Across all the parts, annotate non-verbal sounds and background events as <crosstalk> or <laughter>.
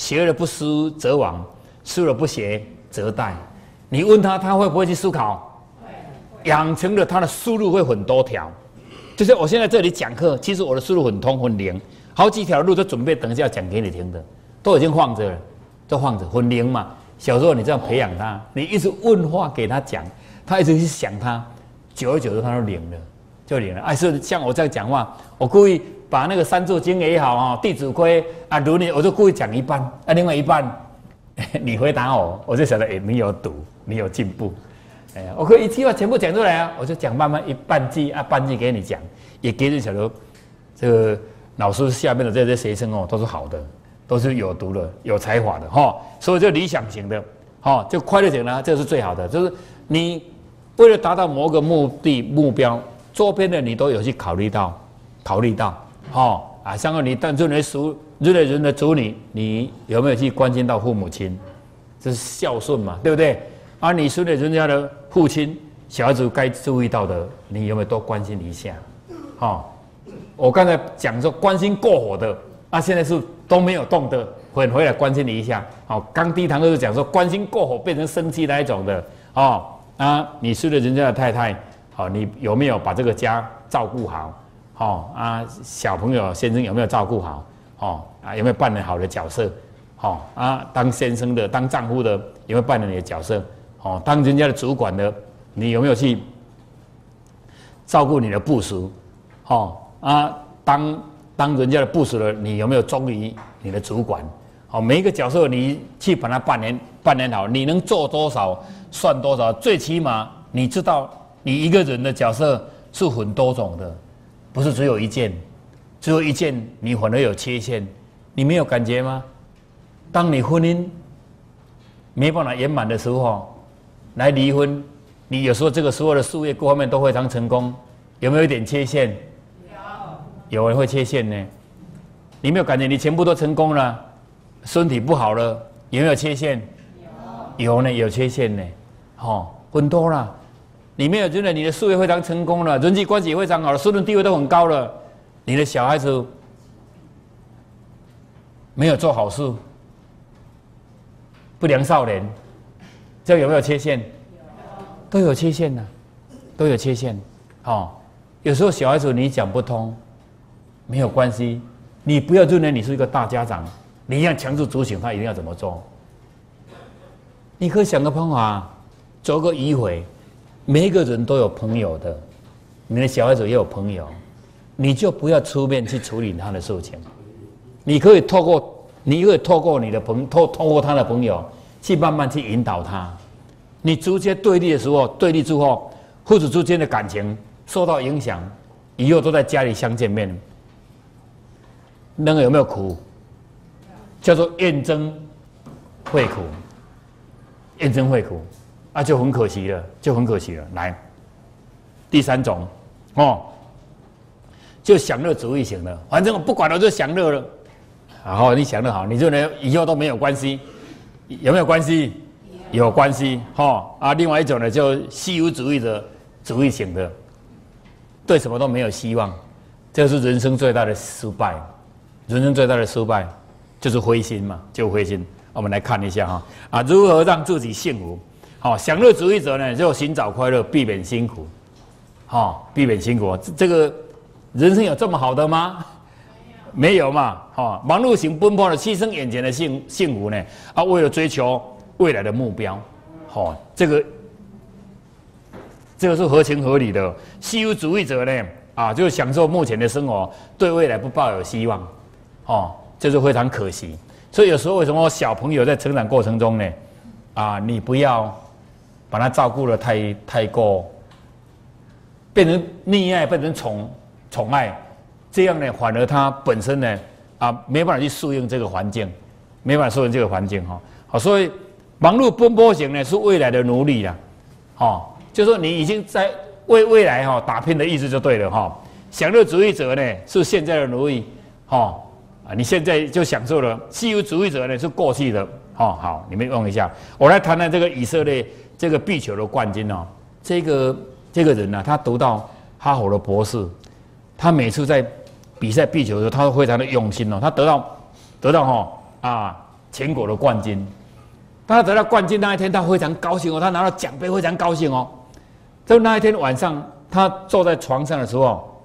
学了不思则罔，思了不学则殆。你问他，他会不会去思考？养成了他的思路会很多条。就是我现在这里讲课，其实我的思路很通很灵，好几条路都准备等一下讲给你听的，都已经放着了，都放着很灵嘛。小时候你这样培养他，你一直问话给他讲，他一直去想他，久而久之他都灵了，就灵了。哎，是像我这样讲话，我故意把那个《三字经》也好啊，《弟子规》啊，如你，我就故意讲一半，啊，另外一半 <laughs> 你回答我，我就晓得哎，你有读，你有进步。哎呀，我可以一句话全部讲出来啊，我就讲慢慢一半句啊，半句给你讲，也给你晓得这个老师下面的这些学生哦，都是好的。都是有读的、有才华的哈，所以就理想型的，哈，就快乐型呢，这是最好的。就是你为了达到某个目的目标，周边的你都有去考虑到，考虑到，哦啊，像个你但认为属认为人的子女，你有没有去关心到父母亲？这是孝顺嘛，对不对？而你认为人家的父亲，小孩子该注意到的，你有没有多关心一下？哈，我刚才讲说关心过火的。啊，现在是都没有动的，很回来关心你一下。好，刚第一堂课是讲说关心过火变成生气那一种的。哦，啊，你是了人家的太太，好，你有没有把这个家照顾好？哦啊，小朋友先生有没有照顾好？哦，啊，有没有扮演好的角色？哦啊，当先生的、当丈夫的有没有扮演你的角色？哦，当人家的主管的，你有没有去照顾你的部属？哦啊，当。当人家的部署了，你有没有忠于你的主管？哦，每一个角色你去把它扮演扮演好，你能做多少算多少。最起码你知道，你一个人的角色是很多种的，不是只有一件，只有一件你反而有缺陷，你没有感觉吗？当你婚姻没办法圆满的时候，来离婚，你有时候这个时候的事业各方面都非常成功，有没有一点缺陷？有人会缺陷呢，你没有感觉你全部都成功了，身体不好了，有没有缺陷？有，有呢，有缺陷呢，哦，很多了。你没有觉得你的事业非常成功了，人际关系也非常好了，身份地位都很高了，你的小孩子没有做好事，不良少年，这有没有缺陷？都有缺陷呢，都有缺陷。哦，有时候小孩子你讲不通。没有关系，你不要认为你是一个大家长，你一样强制执行他一定要怎么做。你可以想个方法，做个迂回。每一个人都有朋友的，你的小孩子也有朋友，你就不要出面去处理他的事情。你可以透过，你可以透过你的朋，透透过他的朋友，去慢慢去引导他。你直接对立的时候，对立之后，父子之间的感情受到影响，以后都在家里相见面。那个有没有苦？叫做验证会苦，验证会苦，啊，就很可惜了，就很可惜了。来，第三种，哦，就享乐主义型的，反正我不管了，就享乐了。然后，你想的好，你就能以后都没有关系，有没有关系？有关系，哈啊。另外一种呢，就虚无主义者主义型的，对什么都没有希望，这是人生最大的失败。人生最大的失败就是灰心嘛，就灰心。我们来看一下哈啊，如何让自己幸福？好，享乐主义者呢，就寻找快乐，避免辛苦。好，避免辛苦。这个人生有这么好的吗？<laughs> 没有嘛。好，忙碌型奔波的，牺牲眼前的幸幸福呢？啊，为了追求未来的目标。好，这个这个是合情合理的。虚无主义者呢，啊，就享受目前的生活，对未来不抱有希望。哦，这是非常可惜。所以有时候为什么小朋友在成长过程中呢？啊，你不要把他照顾的太太过，变成溺爱，变成宠宠爱，这样呢，反而他本身呢，啊，没办法去适应这个环境，没办法适应这个环境哈。好，所以忙碌奔波型呢，是未来的奴隶啦。哦，就说你已经在为未来哈打拼的意思就对了哈。享乐主义者呢，是现在的奴隶，哈。啊你现在就享受了，西游主义者呢是过去的，哦，好，你们用一下。我来谈谈这个以色列这个壁球的冠军哦，这个这个人呢，他读到哈佛的博士，他每次在比赛壁球的时候，他都非常的用心哦，他得到得到哈啊全国的冠军。他得到冠军那一天，他非常高兴哦，他拿到奖杯非常高兴哦。就那一天晚上，他坐在床上的时候，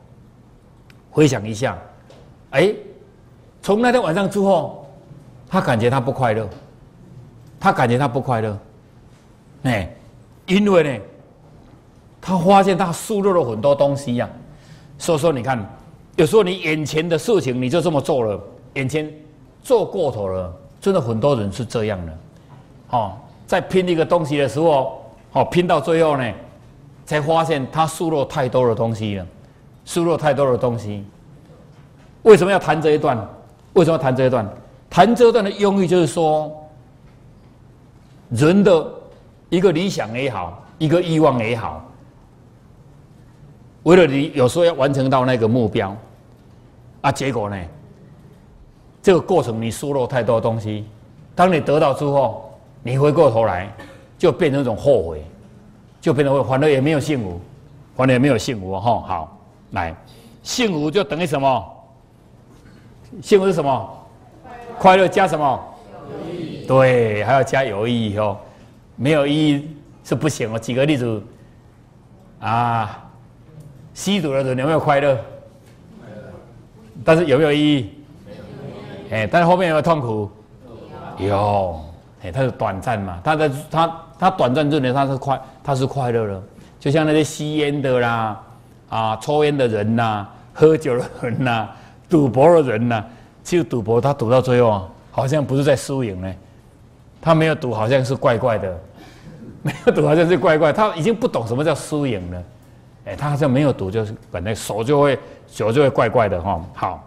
回想一下，哎，从那天晚上之后，他感觉他不快乐，他感觉他不快乐，哎，因为呢，他发现他输入了很多东西呀。所以说，你看，有时候你眼前的事情你就这么做了，眼前做过头了，真的很多人是这样的，哦，在拼一个东西的时候，哦，拼到最后呢。才发现他输入太多的东西了，输入太多的东西。为什么要谈这一段？为什么要谈这一段？谈这段的用意就是说，人的一个理想也好，一个欲望也好，为了你有时候要完成到那个目标，啊，结果呢，这个过程你输入太多东西，当你得到之后，你回过头来就变成一种后悔。就变成会反而也没有幸福，反而也没有幸福哈。好，来，幸福就等于什么？幸福是什么？快乐加什么？对，还要加有意义哦。没有意义是不行哦。举个例子，啊，吸毒的人有没有快乐？但是有没有意义？哎，但是后面有没有痛苦？有。哎，它是短暂嘛？他的他。他短暂之内他是快，他是快乐的，就像那些吸烟的啦，啊，抽烟的人呐，喝酒的人呐，赌博的人呐，其实赌博他赌到最后，好像不是在输赢呢，他没有赌，好像是怪怪的，<laughs> 没有赌好像是怪怪，他已经不懂什么叫输赢了，哎，他好像没有赌，就是本来手就会手就会怪怪的哈。好，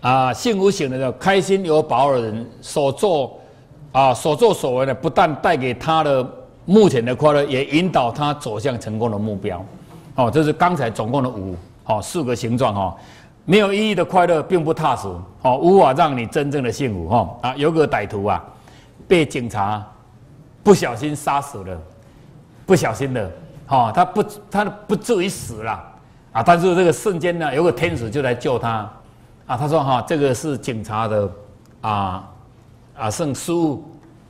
啊，幸福型的叫开心有把握的人所做。啊，所作所为呢，不但带给他的目前的快乐，也引导他走向成功的目标。哦，这是刚才总共的五，哦，四个形状哈。没有意义的快乐并不踏实，哦，无法让你真正的幸福哈。啊，有个歹徒啊，被警察不小心杀死了，不小心的，哈，他不，他不至于死了，啊，但是这个瞬间呢，有个天使就来救他，啊，他说哈，这个是警察的，啊。啊，圣失误，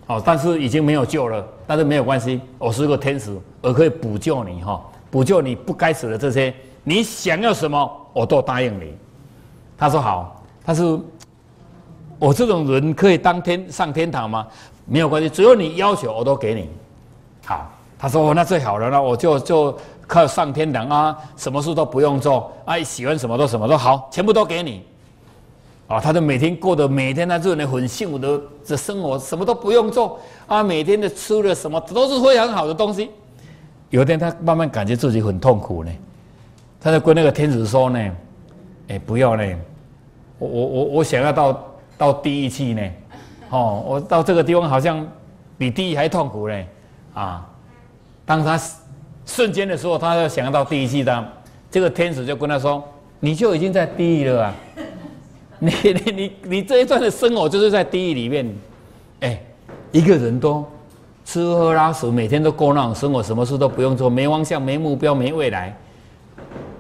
哦，但是已经没有救了，但是没有关系，我是个天使，我可以补救你哈，补救你不该死的这些，你想要什么，我都答应你。他说好，他说我这种人可以当天上天堂吗？没有关系，只要你要求，我都给你。好，他说那最好了，那我就就靠上天堂啊，什么事都不用做，啊，喜欢什么都什么都好，全部都给你。啊，他就每天过得每天他这种很幸福的这生活，什么都不用做啊，每天的吃的什么都是非常好的东西。有一天他慢慢感觉自己很痛苦呢，他就跟那个天使说呢：“哎，不要呢，我我我我想要到到地狱去呢，哦，我到这个地方好像比地狱还痛苦呢。”啊，当他瞬间的时候，他要想到地狱去的，这个天使就跟他说：“你就已经在地狱了啊。<laughs> ”你你你你这一段的生活就是在地狱里面，哎，一个人都吃喝拉撒，每天都过那种生活，什么事都不用做，没方向、没目标、没未来。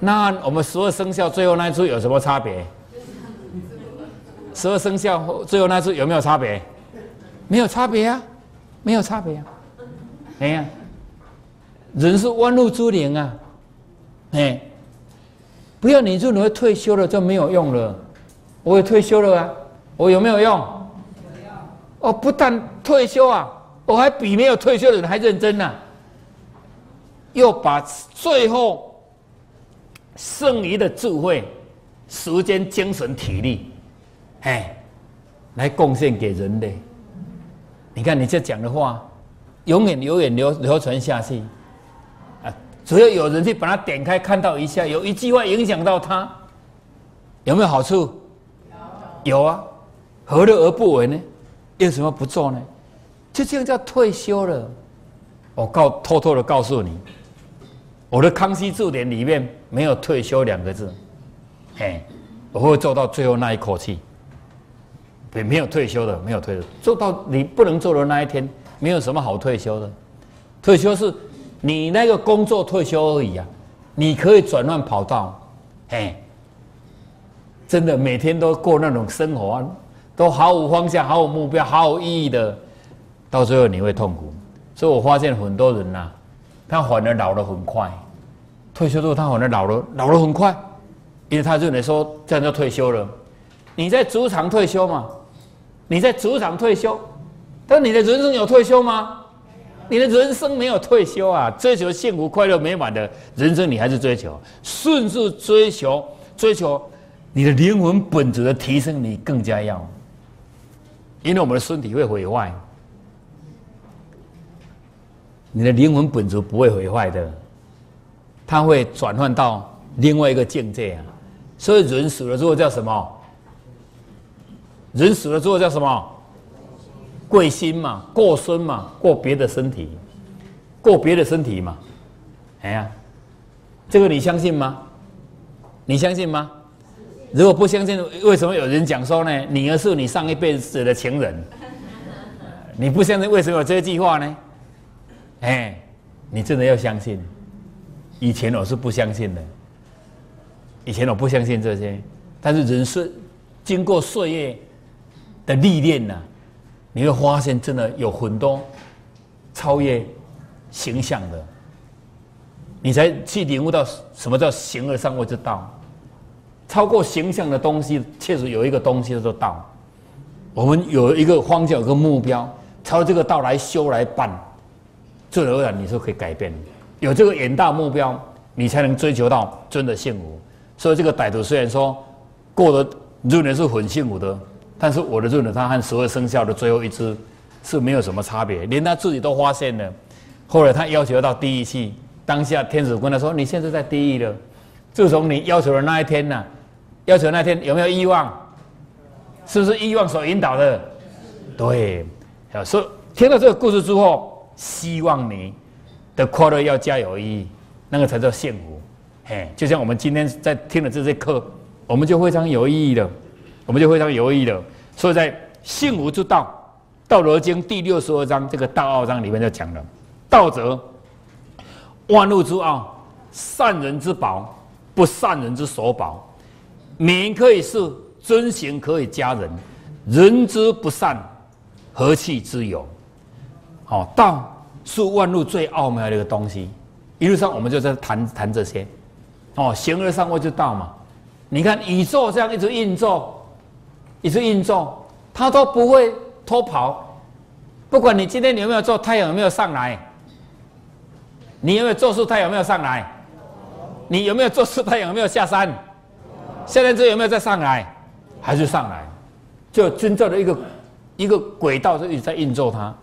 那我们十二生肖最后那一出有什么差别？十二生肖最后那处有没有差别？没有差别啊，没有差别啊。哎呀，人是万物之灵啊，哎，不要你认为退休了就没有用了。我也退休了啊，我有没有用？哦，不但退休啊，我还比没有退休的人还认真呢。又把最后剩余的智慧、时间、精神、体力，哎，来贡献给人类。你看你这讲的话，永远、永远流流传下去啊！只要有人去把它点开，看到一下，有一句话影响到他，有没有好处？有啊，何乐而不为呢？为什么不做呢？就这样叫退休了。我告偷偷的告诉你，我的康熙字典里面没有退休两个字。嘿，我会做到最后那一口气。对，没有退休的，没有退休，做到你不能做的那一天，没有什么好退休的。退休是你那个工作退休而已啊，你可以转换跑道。嘿。真的每天都过那种生活啊，都毫无方向、毫无目标、毫无意义的，到最后你会痛苦。所以我发现很多人呐，他反而老得很快。退休之后，他反而老了，老得很快，因为他认为说这样就退休了。你在主场退休嘛？你在主场退休，但你的人生有退休吗？你的人生没有退休啊！追求幸福、快乐、美满的人生，你还是追求，顺势追求，追求你的灵魂本质的提升，你更加要。因为我们的身体会毁坏，你的灵魂本质不会毁坏的，它会转换到另外一个境界啊！所以人死了之后叫什么？人死了之后叫什么？贵心嘛，过身嘛，过别的身体，过别的身体嘛，哎呀，这个你相信吗？你相信吗？如果不相信，为什么有人讲说呢？女儿是你上一辈子的情人，<laughs> 你不相信，为什么有这句话呢？哎，你真的要相信。以前我是不相信的，以前我不相信这些，但是人是经过岁月的历练呢。你会发现，真的有很多超越形象的，你才去领悟到什么叫形而上位之道。超过形象的东西，确实有一个东西叫做道。我们有一个方向，有个目标，朝这个道来修来办，自然而然你是可以改变的。有这个远大目标，你才能追求到真的幸福。所以，这个歹徒虽然说过得仍然是很幸福的。但是我的认为，他和十二生肖的最后一只是没有什么差别，连他自己都发现了。后来他要求到地狱去，当下天使跟他说：“你现在在地狱了。”自从你要求的那一天呢，要求那天有没有欲望？是不是欲望所引导的？对，所以听到这个故事之后，希望你的快乐要加有意义，那个才叫幸福。嘿，就像我们今天在听的这些课，我们就非常有意义的。我们就非常有意义了，所以在幸福之道，《道德经》第六十二章这个道奥章里面就讲了：道则万物之奥，善人之宝，不善人之所宝。名可以是，尊行可以加人。人之不善，何气之有？哦，道是万物最奥妙的一个东西。一路上我们就在谈谈这些。哦，形而上位之道嘛。你看宇宙这样一直运作。一直运作，它都不会脱跑。不管你今天你有没有做，太阳有没有上来？你有没有做事，太阳有没有上来？你有没有做事，太阳有没有下山？现在这有没有再上来？还是上来？就遵照的一个一个轨道，就一直在运作它。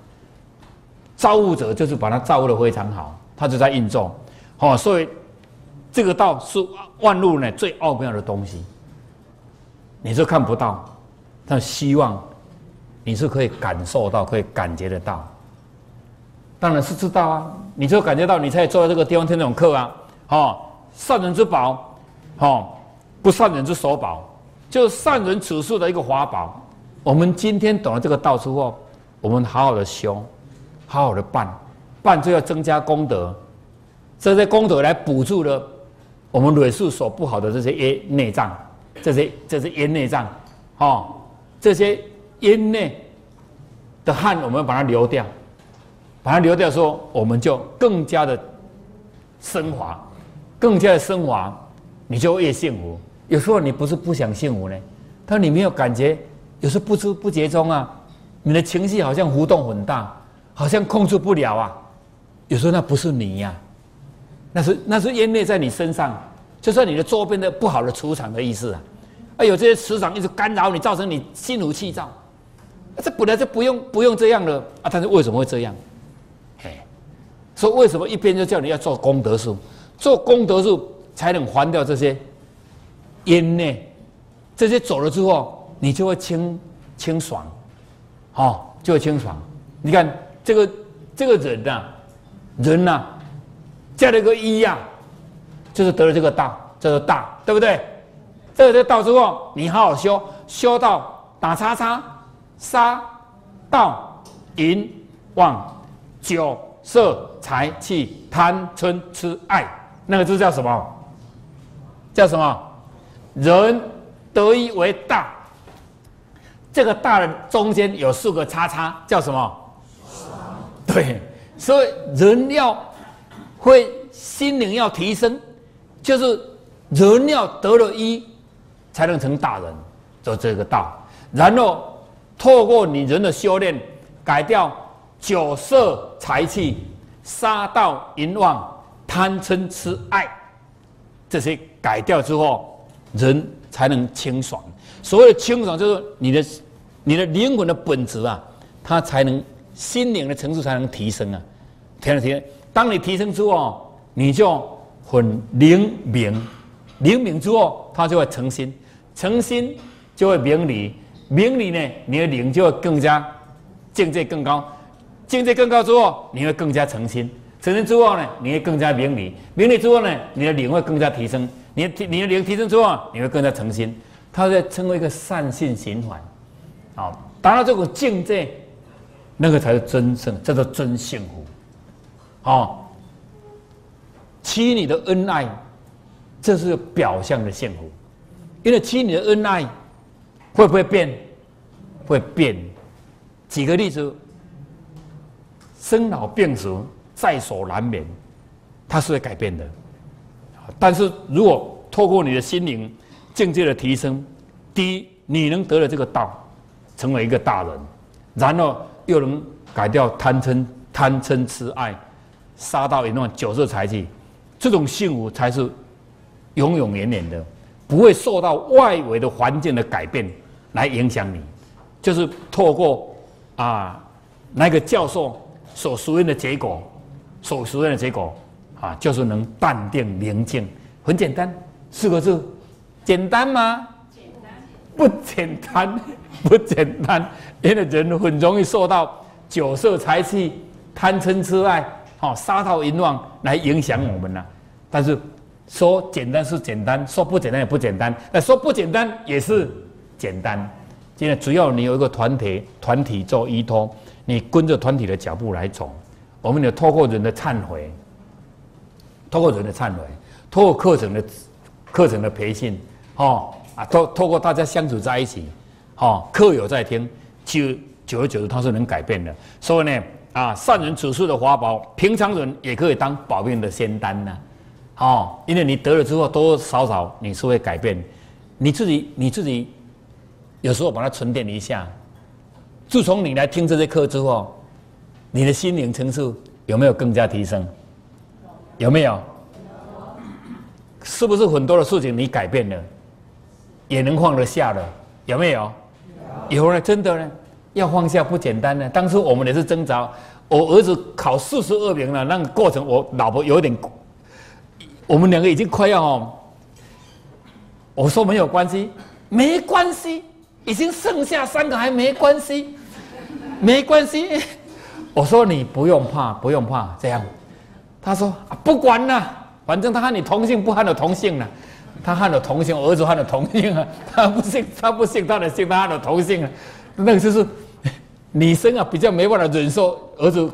造物者就是把它造物的非常好，它就在运作。哦，所以这个道是万物呢最奥妙的东西，你是看不到。但希望你是可以感受到，可以感觉得到。当然是知道啊，你就感觉到，你才坐在这个地方听这种课啊。哦，善人之宝，哦，不善人之所宝，就是善人处事的一个法宝。我们今天懂了这个道之后，我们好好的修，好好的办，办就要增加功德，这些功德来补助了我们蕊术所不好的这些业内脏，这些这些业内脏，哦。这些阴内的汗，我们把它流掉，把它流掉，说我们就更加的升华，更加的升华，你就越幸福。有时候你不是不想幸福呢，但你没有感觉，有时不知不觉中啊，你的情绪好像浮动很大，好像控制不了啊。有时候那不是你呀，那是那是烟内在你身上，就是你的周边的不好的磁场的意思啊。哎，有这些磁场一直干扰你，造成你心如气躁。这本来就不用不用这样了啊！但是为什么会这样？哎，说为什么一边就叫你要做功德树，做功德树才能还掉这些烟呢？这些走了之后，你就会清清爽，哦，就会清爽。你看这个这个人呐，人呐，加了个一呀，就是得了这个大，叫做大，对不对？这个道之后，你好好修，修到打叉叉，杀道淫妄酒色财气贪嗔痴爱，那个字叫什么？叫什么？人得一为大。这个大的中间有四个叉叉，叫什么？对，所以人要会心灵要提升，就是人要得了一，才能成大人，走这个道。然后透过你人的修炼，改掉酒色财气、杀盗淫妄、贪嗔痴爱这些改掉之后，人才能清爽。所谓的清爽，就是你的你的灵魂的本质啊，它才能。心灵的层次才能提升啊，提升提升。当你提升之后，你就很灵敏，灵敏之后，它就会诚心，诚心就会明理，明理呢，你的灵就会更加境界更高，境界更高之后，你会更加诚心，诚心之后呢，你会更加明理，明理之后呢，你的灵会更加提升，你的你的灵提升之后，你会更加诚心，它会成为一个善性循环，好，达到这种境界。那个才是真正叫做真幸福，哦，妻你的恩爱，这是表象的幸福，因为妻你的恩爱会不会变？会变。举个例子，生老病死在所难免，它是会改变的。但是如果透过你的心灵境界的提升，第一，你能得了这个道，成为一个大人，然后。又能改掉贪嗔贪嗔痴爱，杀到淫乱酒色财气，这种幸福才是永永远远的，不会受到外围的环境的改变来影响你。就是透过啊那个教授所熟认的结果，所熟认的结果啊，就是能淡定宁静，很简单，四个字，简单吗？不简单。<laughs> 不简单，因为人很容易受到酒色财气、贪嗔痴爱、好杀盗淫妄来影响我们呐。但是说简单是简单，说不简单也不简单。那说不简单也是简单。现在只要你有一个团体，团体做依托，你跟着团体的脚步来走。我们有透过人的忏悔，透过人的忏悔，透过课程的课程的培训，哦啊，透透过大家相处在一起。哦，课有在听，久久而久之，他是能改变的。所以呢，啊，善人处事的法宝，平常人也可以当保命的仙丹呢。哦，因为你得了之后，多多少少你是会改变。你自己，你自己有时候把它沉淀一下。自从你来听这些课之后，你的心灵层次有没有更加提升？有没有？是不是很多的事情你改变了，也能放得下了？有没有？有了，真的呢，要放下不简单呢。当初我们也是挣扎，我儿子考四十二名了，那个过程我老婆有点，我们两个已经快要。我说没有关系，没关系，已经剩下三个还没关系，没关系。我说你不用怕，不用怕，这样。他说不管了，反正他和你同姓不和你同姓了。他和了同姓，儿子和了同姓啊！<laughs> 他不信，他不信他的姓，他和了同姓啊！那个就是女生啊，比较没办法忍受儿子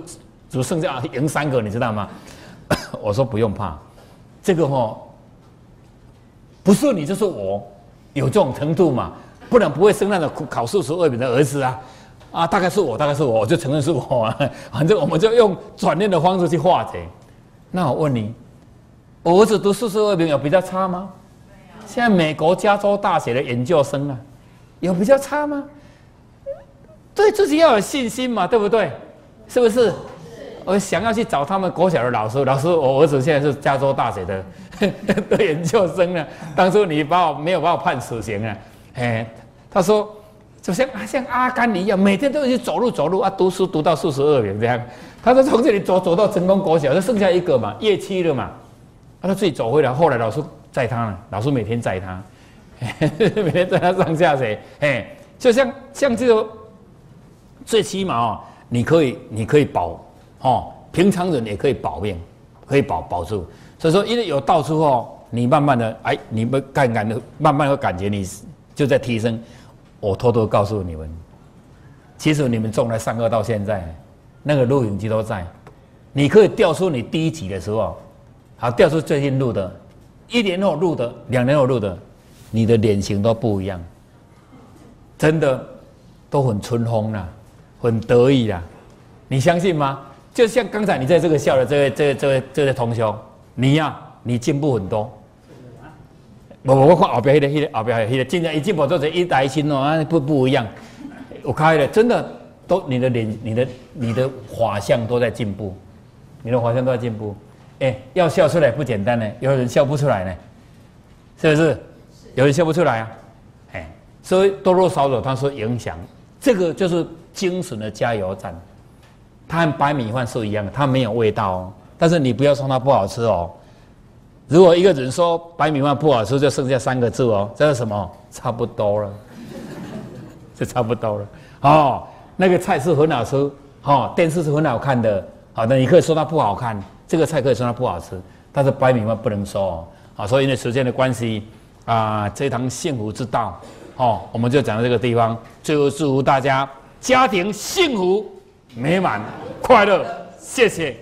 只剩下赢三个，你知道吗？<coughs> 我说不用怕，这个哈不是你就是我，有这种程度嘛，不然不会生那个考四十二名的儿子啊！啊，大概是我，大概是我，我就承认是我啊！<laughs> 反正我们就用转念的方式去化解。那我问你，我儿子读四十二名有比较差吗？现在美国加州大学的研究生啊，有比较差吗？对自己要有信心嘛，对不对？是不是？我想要去找他们国小的老师，老师，我儿子现在是加州大学的 <laughs> 的研究生呢。当初你把我没有把我判死刑啊？哎，他说，就像像阿甘一样，每天都去走路走路啊，读书读到四十二名这样。他说从这里走走到成功国小，就剩下一个嘛，夜期了嘛。他说自己走回来，后来老师。载他呢，老师每天载他，<laughs> 每天载他上下学，哎，就像像这种，最起码哦，你可以你可以保哦，平常人也可以保命，可以保保住。所以说，因为有道之后，你慢慢的，哎，你们感感的，慢慢会感觉你就在提升。我偷偷告诉你们，其实你们从来上课到现在，那个录影机都在，你可以调出你第一集的时候，好调出最近录的。一年后录的，两年后录的，你的脸型都不一样，真的都很春风啦，很得意啦，你相信吗？就像刚才你在这个笑的这位、这位、这位、这位同学，你呀，你进步很多。我我看后边那个、那个后边那个，进来一进步就是一代新哦，啊不不一样。我开了，真的都你的脸、你的、你的画像都在进步，你的画像都在进步。哎，要笑出来不简单呢，有人笑不出来呢，是不是？有人笑不出来啊？哎，所以多多少少他说影响，这个就是精神的加油站。它和白米饭是一样的，它没有味道哦。但是你不要说它不好吃哦。如果一个人说白米饭不好吃，就剩下三个字哦，这是什么？差不多了，<laughs> 就差不多了。哦，那个菜是很好吃，哦，电视是很好看的，好的，你可以说它不好看，这个菜可以说它不好吃，但是白米饭不能说哦。啊，所以因为时间的关系啊，这堂幸福之道，哦，我们就讲到这个地方。最后祝福大家家庭幸福美满快乐，谢谢。